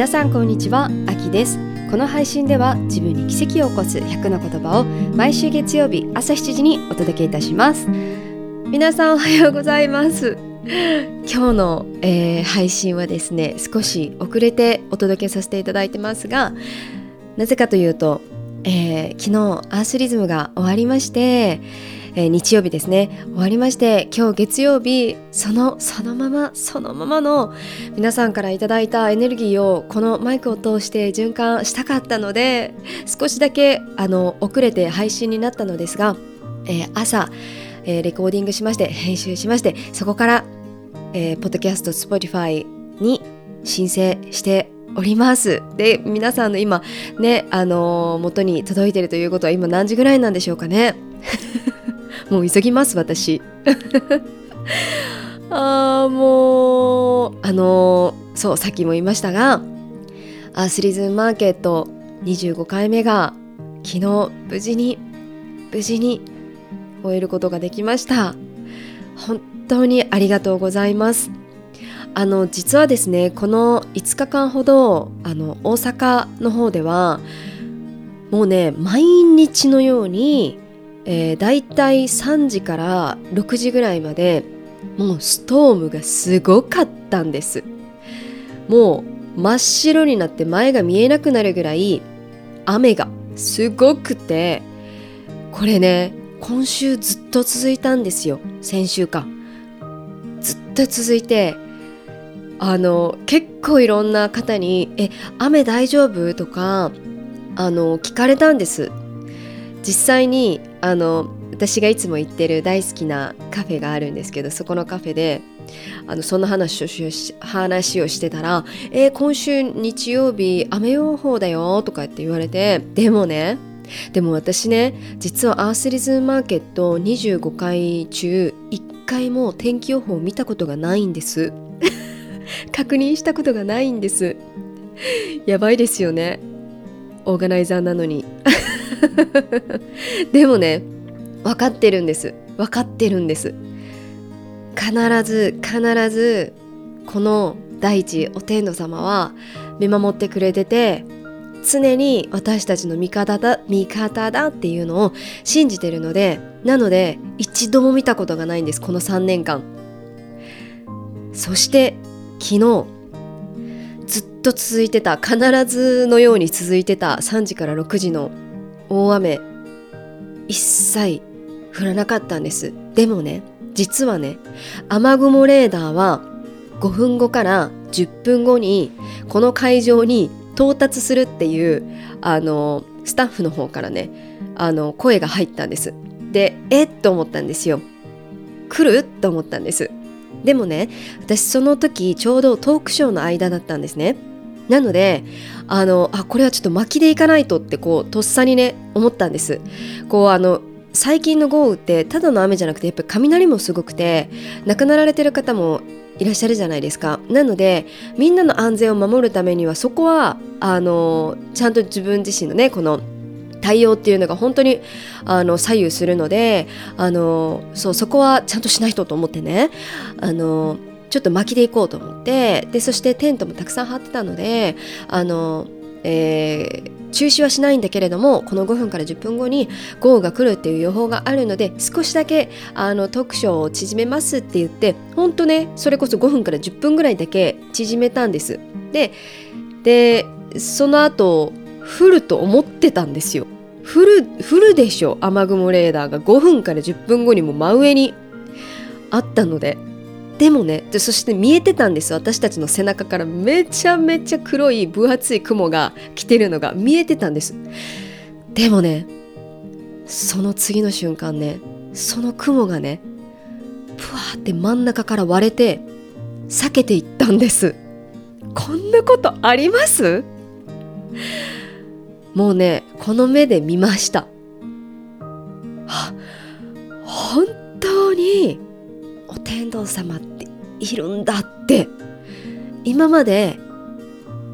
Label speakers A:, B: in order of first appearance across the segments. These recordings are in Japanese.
A: 皆さんこんにちはあきです。この配信では自分に奇跡を起こす100の言葉を毎週月曜日朝7時にお届けいたします。皆さんおはようございます。今日の、えー、配信はですね少し遅れてお届けさせていただいてますがなぜかというと、えー、昨日アースリズムが終わりましてえー、日曜日ですね。終わりまして今日月曜日そのそのままそのままの皆さんからいただいたエネルギーをこのマイクを通して循環したかったので少しだけあの遅れて配信になったのですが、えー、朝、えー、レコーディングしまして編集しましてそこから、えー、ポッドキャスト Spotify に申請しております。で皆さんの今ねあのー、元に届いてるということは今何時ぐらいなんでしょうかね。もう急ぎます私。あーもうあのー、そうさっきも言いましたがアースリズムマーケット25回目が昨日無事に無事に終えることができました。本当にありがとうございます。あの実はですねこの5日間ほどあの大阪の方ではもうね毎日のようにえー、だいたい3時から6時ぐらいまでもうストームがすごかったんです。もう真っ白になって前が見えなくなるぐらい雨がすごくてこれね今週ずっと続いたんですよ先週かずっと続いてあの結構いろんな方に「え雨大丈夫?」とかあの聞かれたんです。実際にあの私がいつも行ってる大好きなカフェがあるんですけどそこのカフェであのそんな話をし話をしてたら「えー、今週日曜日雨予報だよ」とかって言われてでもねでも私ね実はアースリズムマーケット25回中1回も天気予報を見たことがないんです。確認したことがないんです。やばいですよね。オーガナイザーなのに。でもね分かってるんです。分かってるんです。必ず必ずこの大地お天道様は見守ってくれてて常に私たちの味方だ味方だっていうのを信じてるのでなので一度も見たことがないんですこの3年間。そして昨日ずっと続いてた必ずのように続いてた3時から6時の大雨一切降らなかったんです。でもね実はね雨雲レーダーは5分後から10分後にこの会場に到達するっていうあのスタッフの方からねあの声が入ったんです。でえっと思ったんですよ。来る？と思ったんです。でもね私その時ちょうどトークショーの間だったんですね。なのであのあこれはちょっと巻きでいかないとってこうとっさにね思ったんです。こうあの最近の豪雨ってただの雨じゃなくてやっぱり雷もすごくて亡くなられてる方もいらっしゃるじゃないですか。なのでみんなの安全を守るためにはそこはあのちゃんと自分自身のねこの対応っていうのが本当にあの左右するのであのそうそこはちゃんとしないとと思ってね。あのちょっと巻きでいこうと思ってでそしてテントもたくさん張ってたのであの、えー、中止はしないんだけれどもこの5分から10分後に豪雨が来るっていう予報があるので少しだけあの特賞を縮めますって言って本当ねそれこそ5分から10分ぐらいだけ縮めたんです。ででその後降ると思ってたんですよ。降る降るでしょ雨雲レーダーが5分から10分後にも真上にあったのででもねでそして見えてたんです私たちの背中からめちゃめちゃ黒い分厚い雲が来てるのが見えてたんです。でもねその次の瞬間ねその雲がねふわって真ん中から割れて避けていったんです。こんなことあります？もうねこの目で見ました。本当に天道様っているんだって。今まで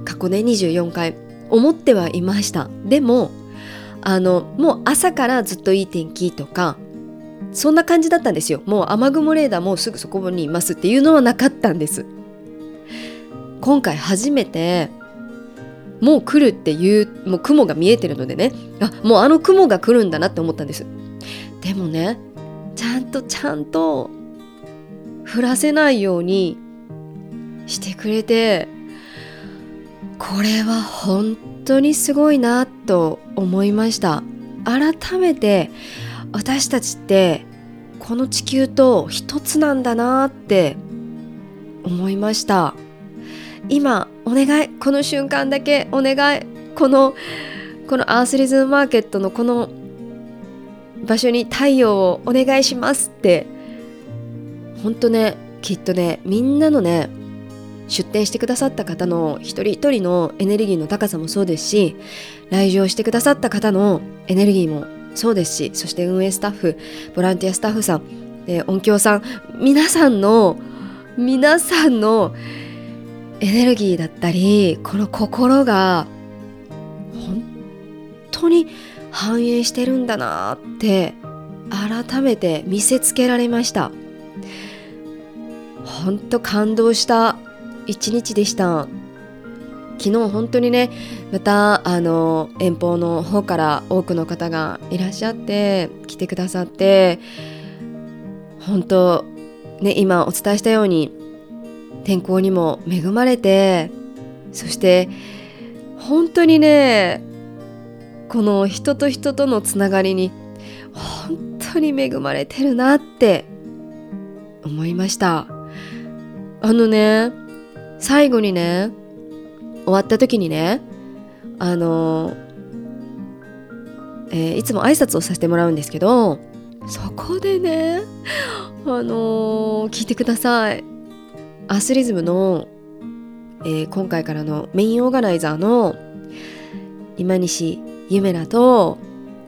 A: 過去ね24回思ってはいました。でもあのもう朝からずっといい天気とかそんな感じだったんですよ。もう雨雲レーダーもすぐそこにいますっていうのはなかったんです。今回初めてもう来るっていうもう雲が見えてるのでね。あもうあの雲が来るんだなって思ったんです。でもねちゃんとちゃんと降らせないようにしてくれてこれは本当にすごいなと思いました。改めて私たちってこの地球と一つなんだなって思いました。今お願いこの瞬間だけお願いこのこのアースリズムマーケットのこの場所に太陽をお願いしますってほんとねきっとねみんなのね出店してくださった方の一人一人のエネルギーの高さもそうですし来場してくださった方のエネルギーもそうですしそして運営スタッフボランティアスタッフさん、え音響さん皆さんの皆さんのエネルギーだったりこの心が本当に反映してるんだなって改めて見せつけられました。本当感動した一日でした。昨日本当にねまたあの遠方の方から多くの方がいらっしゃって来てくださって本当ね今お伝えしたように天候にも恵まれてそして本当にねこの人と人とのつながりに本当に恵まれてるなって思いました。あのね最後にね終わった時にねあの、えー、いつも挨拶をさせてもらうんですけどそこでねあのー、聞いてください。アスリズムの、えー、今回からのメインオーガナイザーの今西ゆめなと、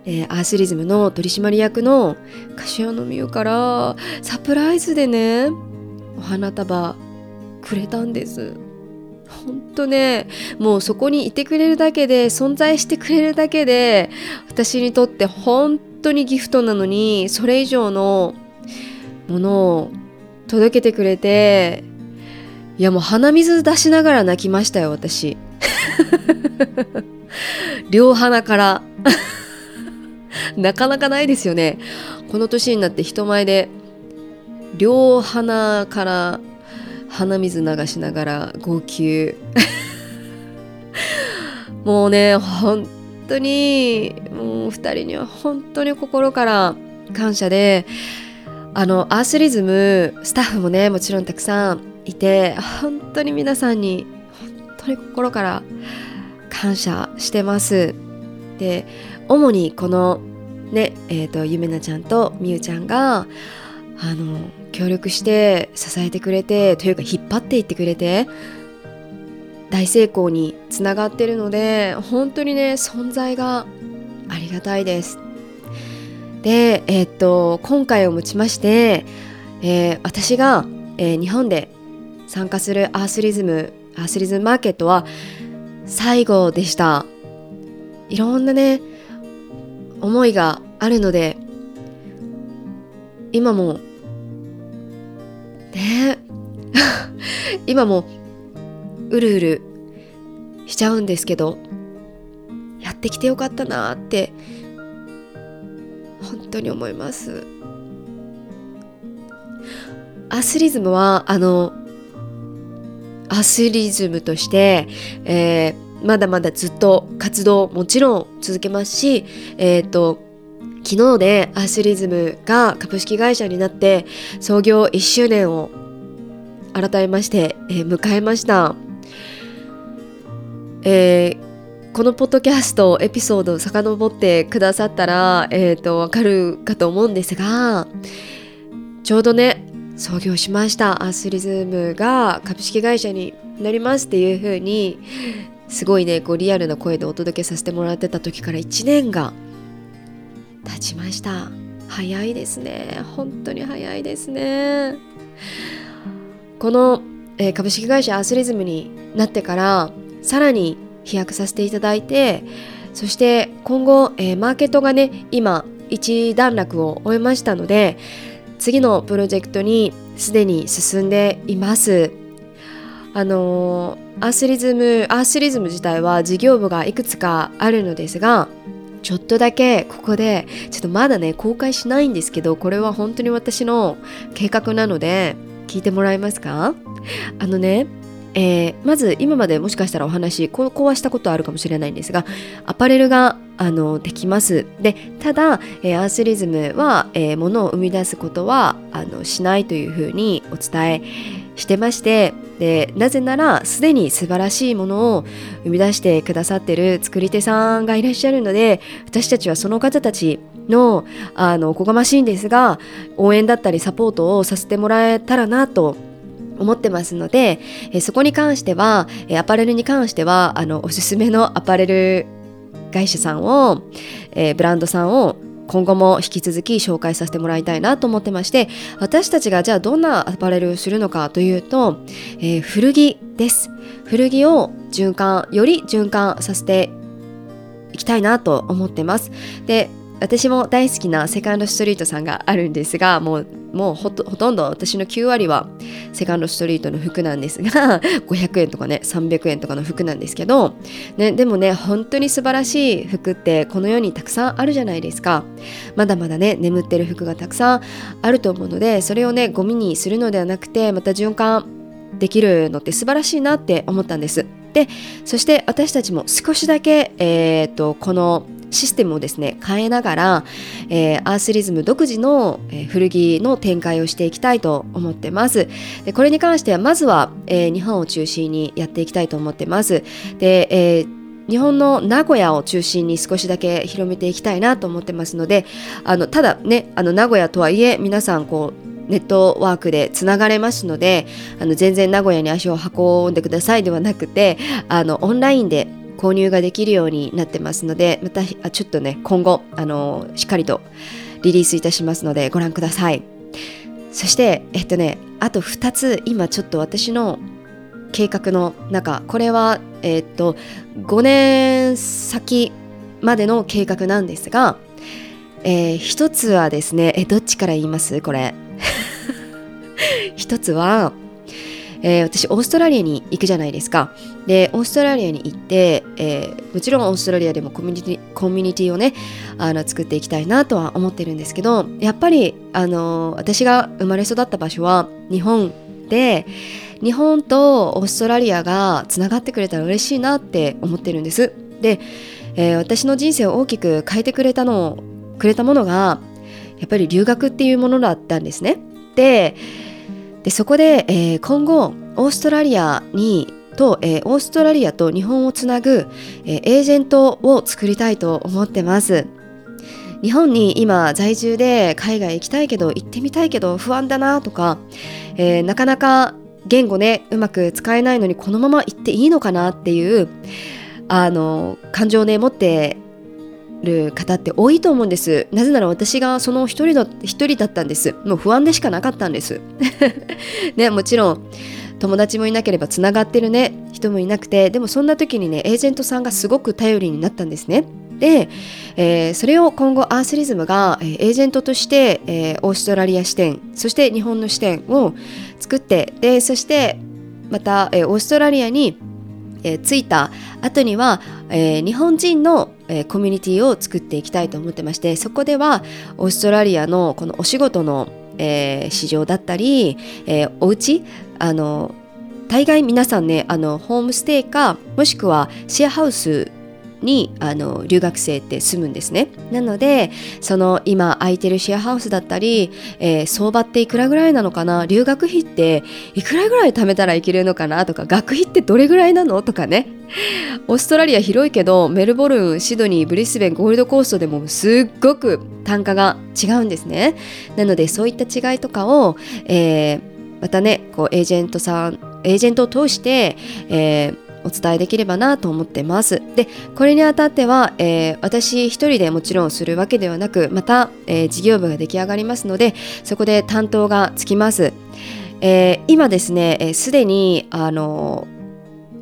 A: えー、アースリズムの取締役の柏の美代からサプライズでねお花束くれたんです。ほんとねもうそこにいてくれるだけで存在してくれるだけで私にとって本当にギフトなのにそれ以上のものを届けてくれていやもう鼻水出しながら泣きましたよ私。両鼻から。なかなかないですよね。この年になって人前で両鼻から鼻水流しながら号泣。もうね本当にもう2人には本当に心から感謝であのアースリズムスタッフもねもちろんたくさんいて本当に皆さんに本当に心から感謝してます。で主にこのねえーと、ゆめなちゃんとみゆちゃんがあの協力して支えてくれてというか引っ張っていってくれて大成功につながってるので本当にね存在がありがたいです。でえー、っと今回をもちまして、えー、私が、えー、日本で参加するアースリズムアースリズムマーケットは最後でした。いろんなね思いがあるので今もね。今もうるうるしちゃうんですけどやってきてよかったなって本当に思います。アスリズムはあのアスリズムとして、えー、まだまだずっと活動もちろん続けますし、えっ、ー、と昨日でアスリズムが株式会社になって創業1周年を改めまして、えー、迎えました、えー、このポッドキャストエピソードを遡ってくださったら、えーと、わかるかと思うんですがちょうどね創業しました。アスリズムが株式会社になりますっていう風にすごいねこうリアルな声でお届けさせてもらってた時から1年が経ちました。早いですね。本当に早いですね。この、えー、株式会社アスリズムになってからさらに飛躍させていただいてそして今後、えー、マーケットがね今一段落を終えましたので次のプロジェクトにすでに進んでいます。あのアースリズムアースリズム自体は事業部がいくつかあるのですがちょっとだけここでちょっとまだね公開しないんですけどこれは本当に私の計画なので聞いてもらえますか？あのねえー、まず今までもしかしたらお話こうはしたことあるかもしれないんですがアパレルがあのできます。でただ、えー、アースリズムは、えー、物を生み出すことはあのしないというふうにお伝えしてましてでなぜならすでに素晴らしいものを生み出してくださってる作り手さんがいらっしゃるので私たちはその方たちのあのおこがましいんですが応援だったりサポートをさせてもらえたらなと思ってますので、えそこに関しては、えアパレルに関してはあのおすすめのアパレル会社さんを、えブランドさんを今後も引き続き紹介させてもらいたいなと思ってまして私たちがじゃあどんなアパレルをするのかというと、えー、古着です。古着を循環より循環させていきたいなと思ってます。で私も大好きなセカンドストリートさんがあるんですがもうもうほとんど私の9割はセカンドストリートの服なんですが 500円とかね300円とかの服なんですけど、ね、でもね本当に素晴らしい服ってこの世にたくさんあるじゃないですか。まだまだね眠ってる服がたくさんあると思うのでそれをねゴミにするのではなくてまた循環できるのって素晴らしいなって思ったんです。でそして私たちも少しだけ、えーとこのシステムをですね変えながら、えー、アースリズム独自の、えー、古着の展開をしていきたいと思ってます。でこれに関してはまずは、えー、日本を中心にやっていきたいと思ってます。で、えー日本の名古屋を中心に少しだけ広めていきたいなと思ってますのであのただねあの名古屋とはいえ皆さんこうネットワークでつながれますのであの全然名古屋に足を運んでくださいではなくてあのオンラインで購入ができるようになってますのでまたちょっとね今後あのしっかりとリリースいたしますのでご覧ください。そしてえっとねあと2つ今ちょっと私の計画の中これはえっと5年先までの計画なんですが、えー、一つはですねえどっちから言います？これ。一つはえー、私オーストラリアに行くじゃないですか。でオーストラリアに行って、えー、もちろんオーストラリアでもコミュニティコミュニティをねあの作っていきたいなとは思ってるんですけどやっぱり、あのー、私が生まれ育った場所は日本で日本とオーストラリアがつながってくれたら嬉しいなって思ってるんです。で、えー、私の人生を大きく変えてくれたのくれたものがやっぱり留学っていうものだったんですね。ででそこで、えー、今後オーストラリアにと、えー、オーストラリアと日本をつなぐ、えー、エージェントを作りたいと思ってます。日本に今在住で海外行きたいけど行ってみたいけど不安だなとか、えー、なかなか言語ねうまく使えないのにこのまま行っていいのかなっていうあの感情をね持ってる方って多いと思うんです。なぜなら私がその一人だ一人だったんです。もう不安でしかなかったんです。ねもちろん友達もいなければつながってるね。人もいなくて。でもそんな時にねエージェントさんがすごく頼りになったんですね。で、えー、それを今後アースリズムが、えー、エージェントとして、えー、オーストラリア視点そして日本の視点を作ってでそしてまた、えー、オーストラリアにえー、着いた後には、えー、日本人の、えー、コミュニティを作っていきたいと思ってましてそこではオーストラリアのこのお仕事の、えー、市場だったり、えー、お家あの大概皆さんねあのホームステイかもしくはシェアハウスにあの留学生って住むんですね。なのでその今空いてるシェアハウスだったり、えー、相場っていくらぐらいなのかな？留学費っていくらぐらい貯めたらいけるのかな？とか学費ってどれぐらいなの？とかね。オーストラリア広いけどメルボルンシドニーブリスベンゴールドコーストでもすっごく単価が違うんですね。なのでそういった違いとかを、えー、またねこうエージェントさんエージェントを通して、えーお伝えできればなと思ってます。でこれにあたっては、えー、私一人でもちろんするわけではなくまた、えー、事業部が出来上がりますのでそこで担当がつきます。えー、今ですねすで、にあの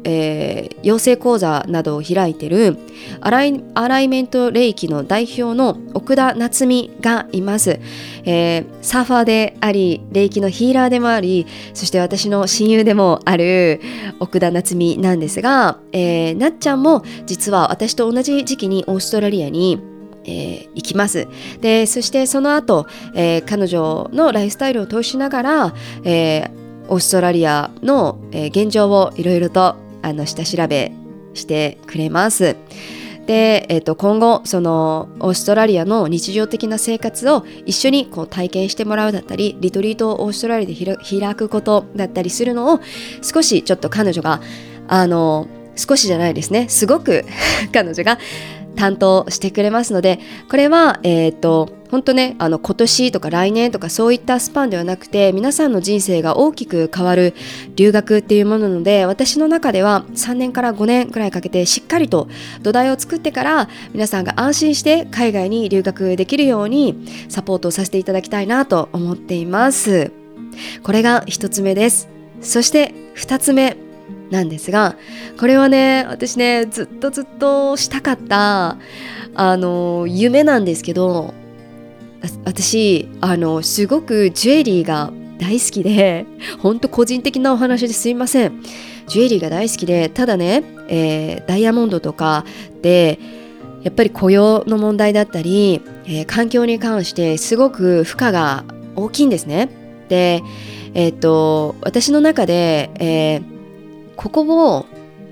A: えー、養成講座などを開いてるアライアライメント霊気の代表の奥田夏美がいます、えー、サーファーであり霊気のヒーラーでもありそして私の親友でもある奥田夏美なんですが、えー、なっちゃんも実は私と同じ時期にオーストラリアにえー、行きます。でそしてその後、えー、彼女のライフスタイルを通しながら、えー、オーストラリアの、え現状をいろいろとあの下調べしてくれます。で、えー、と今後そのオーストラリアの日常的な生活を一緒にこう体験してもらうだったりリトリートをオーストラリアで開くことだったりするのを少しちょっと彼女があの少しじゃないですねすごく彼女が担当してくれますのでこれはえっ、ー、と本当ねあの今年とか来年とかそういったスパンではなくて皆さんの人生が大きく変わる留学っていうものなので私の中では3年から5年くらいかけてしっかりと土台を作ってから皆さんが安心して海外に留学できるようにサポートをさせていただきたいなと思っています。これが1つ目です。そして2つ目。なんですがこれはね私ねずっとずっとしたかったあの夢なんですけど私あのすごくジュエリーが大好きで本当個人的なお話ですいません。ジュエリーが大好きでただね、えー、ダイヤモンドとかでやっぱり雇用の問題だったり、えー、環境に関してすごく負荷が大きいんですね。でえっ、と私の中で、えーここを、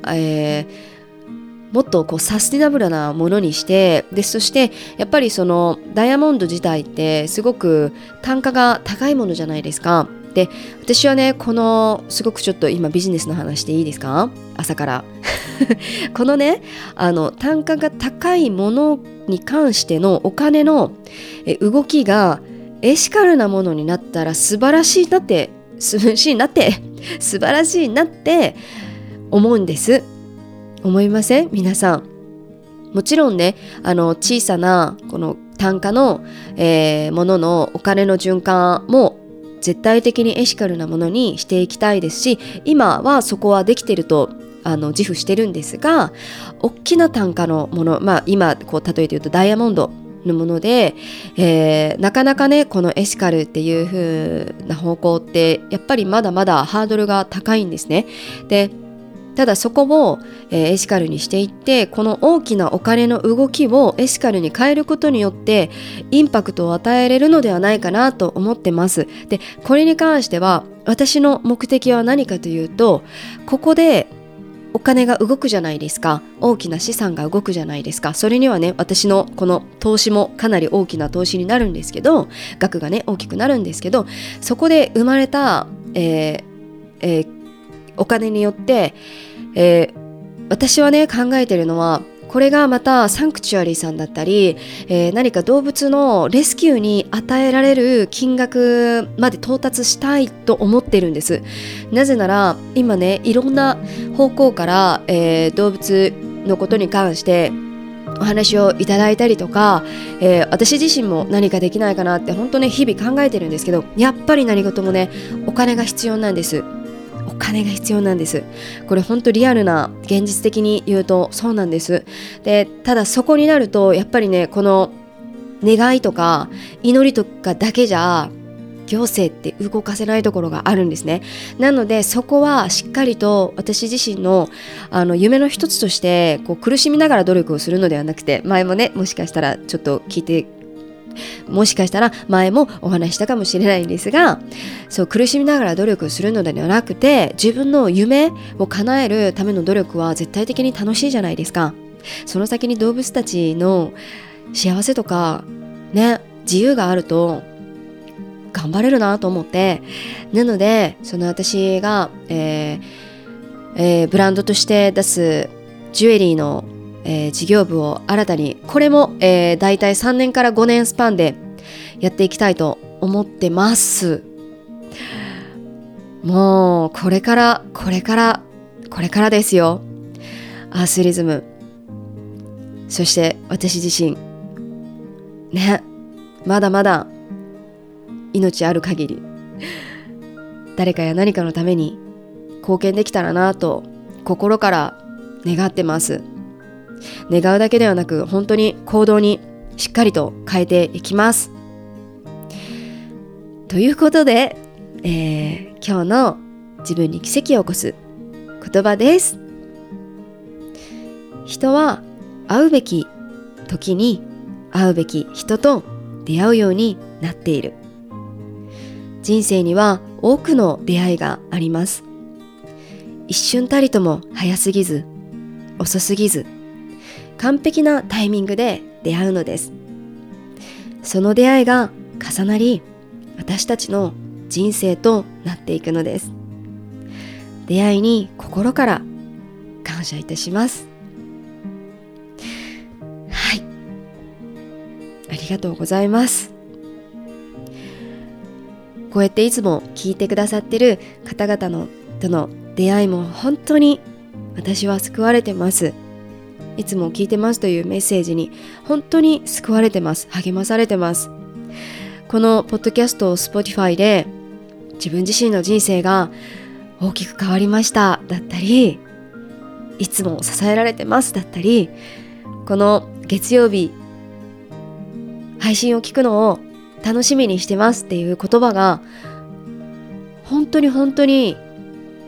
A: えー、もっとこうサスティナブルなものにしてでそしてやっぱりそのダイヤモンド自体ってすごく単価が高いものじゃないですか。で私はねこのすごくちょっと今ビジネスの話でいいですか？朝から このねあの単価が高いものに関してのお金の動きがエシカルなものになったら素晴らしいなって素晴らしいなって素晴らしいなって思うんです。思いません？皆さん。もちろんねあの小さなこの単価の、えー、もののお金の循環も絶対的にエシカルなものにしていきたいですし今はそこはできてるとあの自負してるんですが大きな単価のものまあ今こう例えて言うとダイヤモンドのもので、えー、なかなかねこのエシカルっていう風な方向ってやっぱりまだまだハードルが高いんですね。でただそこを、えー、エシカルにしていってこの大きなお金の動きをエシカルに変えることによってインパクトを与えれるのではないかなと思ってます。でこれに関しては私の目的は何かというとここでお金が動くじゃないですか。大きな資産が動くじゃないですか。それにはね私のこの投資もかなり大きな投資になるんですけど額がね大きくなるんですけどそこで生まれた、えーえー、お金によって、えー、私はね考えてるのはこれがまたサンクチュアリーさんだったり、えー、何か動物のレスキューに与えられる金額まで到達したいと思ってるんです。なぜなら今ねいろんな方向から、えー、動物のことに関してお話をいただいたりとか、えー、私自身も何かできないかなって本当ね日々考えてるんですけどやっぱり何事もねお金が必要なんです。お金が必要なんです。これ本当リアルな現実的に言うとそうなんです。でただそこになるとやっぱりねこの願いとか祈りとかだけじゃ行政って動かせないところがあるんですね。なのでそこはしっかりと私自身のあの夢の一つとしてこう苦しみながら努力をするのではなくて前もねもしかしたらちょっと聞いてもしかしたら前もお話したかもしれないんですがそう苦しみながら努力するのではなくて自分の夢を叶えるための努力は絶対的に楽しいじゃないですか。その先に動物たちの幸せとかね自由があると頑張れるなと思ってなのでその私が、えーえー、ブランドとして出すジュエリーのえー、事業部を新たにこれも、えー、大体3年から5年スパンでやっていきたいと思ってます。もうこれからこれからこれからですよ。アースリズム。そして私自身。ね。まだまだ命ある限り誰かや何かのために貢献できたらなと心から願ってます。願うだけではなく本当に行動にしっかりと変えていきます。ということで、えー、今日の自分に奇跡を起こす言葉です。人は会うべき時に会うべき人と出会うようになっている。人生には多くの出会いがあります。一瞬たりとも早すぎず遅すぎず完璧なタイミングで出会うのです。その出会いが重なり私たちの人生となっていくのです。出会いに心から感謝いたします。はい。ありがとうございます。こうやっていつも聞いてくださってる方々のとの出会いも本当に私は救われてます。いつも聞いてますというメッセージに本当に救われてます。励まされてます。このポッドキャストを Spotify で自分自身の人生が大きく変わりました。だったりいつも支えられてます。だったりこの月曜日配信を聞くのを楽しみにしてます。っていう言葉が本当に本当に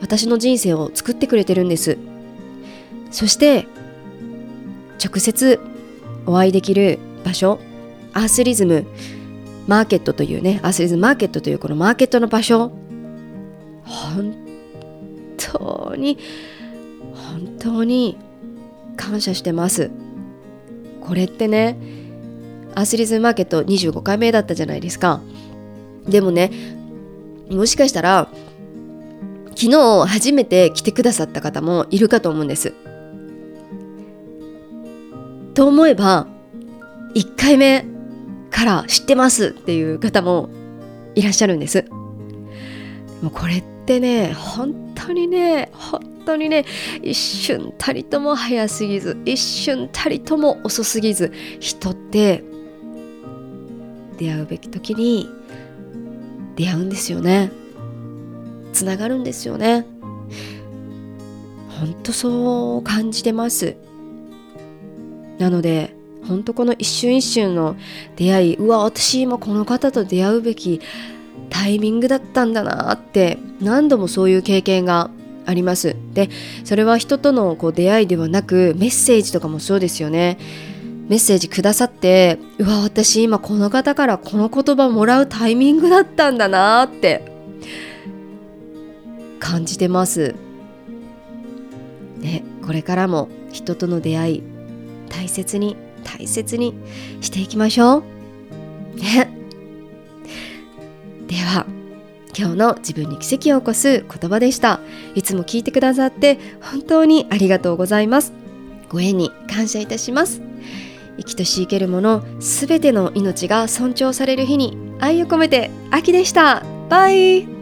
A: 私の人生を作ってくれてるんです。そして直接お会いできる場所アースリズムマーケットというねアースリズムマーケットというこのマーケットの場所本当に本当に感謝してます。これってねアースリズムマーケット25回目だったじゃないですか。でもねもしかしたら昨日初めて来てくださった方もいるかと思うんです。と思えば1回目から知ってますっていう方もいらっしゃるんです。もうこれってね本当にね本当にね一瞬たりとも早すぎず一瞬たりとも遅すぎず人って出会うべき時に出会うんですよね。つながるんですよね。本当そう感じてます。なので本当この一瞬一瞬の出会いうわ私今この方と出会うべきタイミングだったんだなって何度もそういう経験があります。でそれは人とのこう出会いではなくメッセージとかもそうですよね。メッセージくださってうわ私今この方からこの言葉もらうタイミングだったんだなって感じてます。ねこれからも人との出会い大切に大切にしていきましょう。ね では今日の自分に奇跡を起こす言葉でした。いつも聞いてくださって本当にありがとうございます。ご縁に感謝いたします。生きとし生けるものすべての命が尊重される日に愛を込めて秋でした。バイ。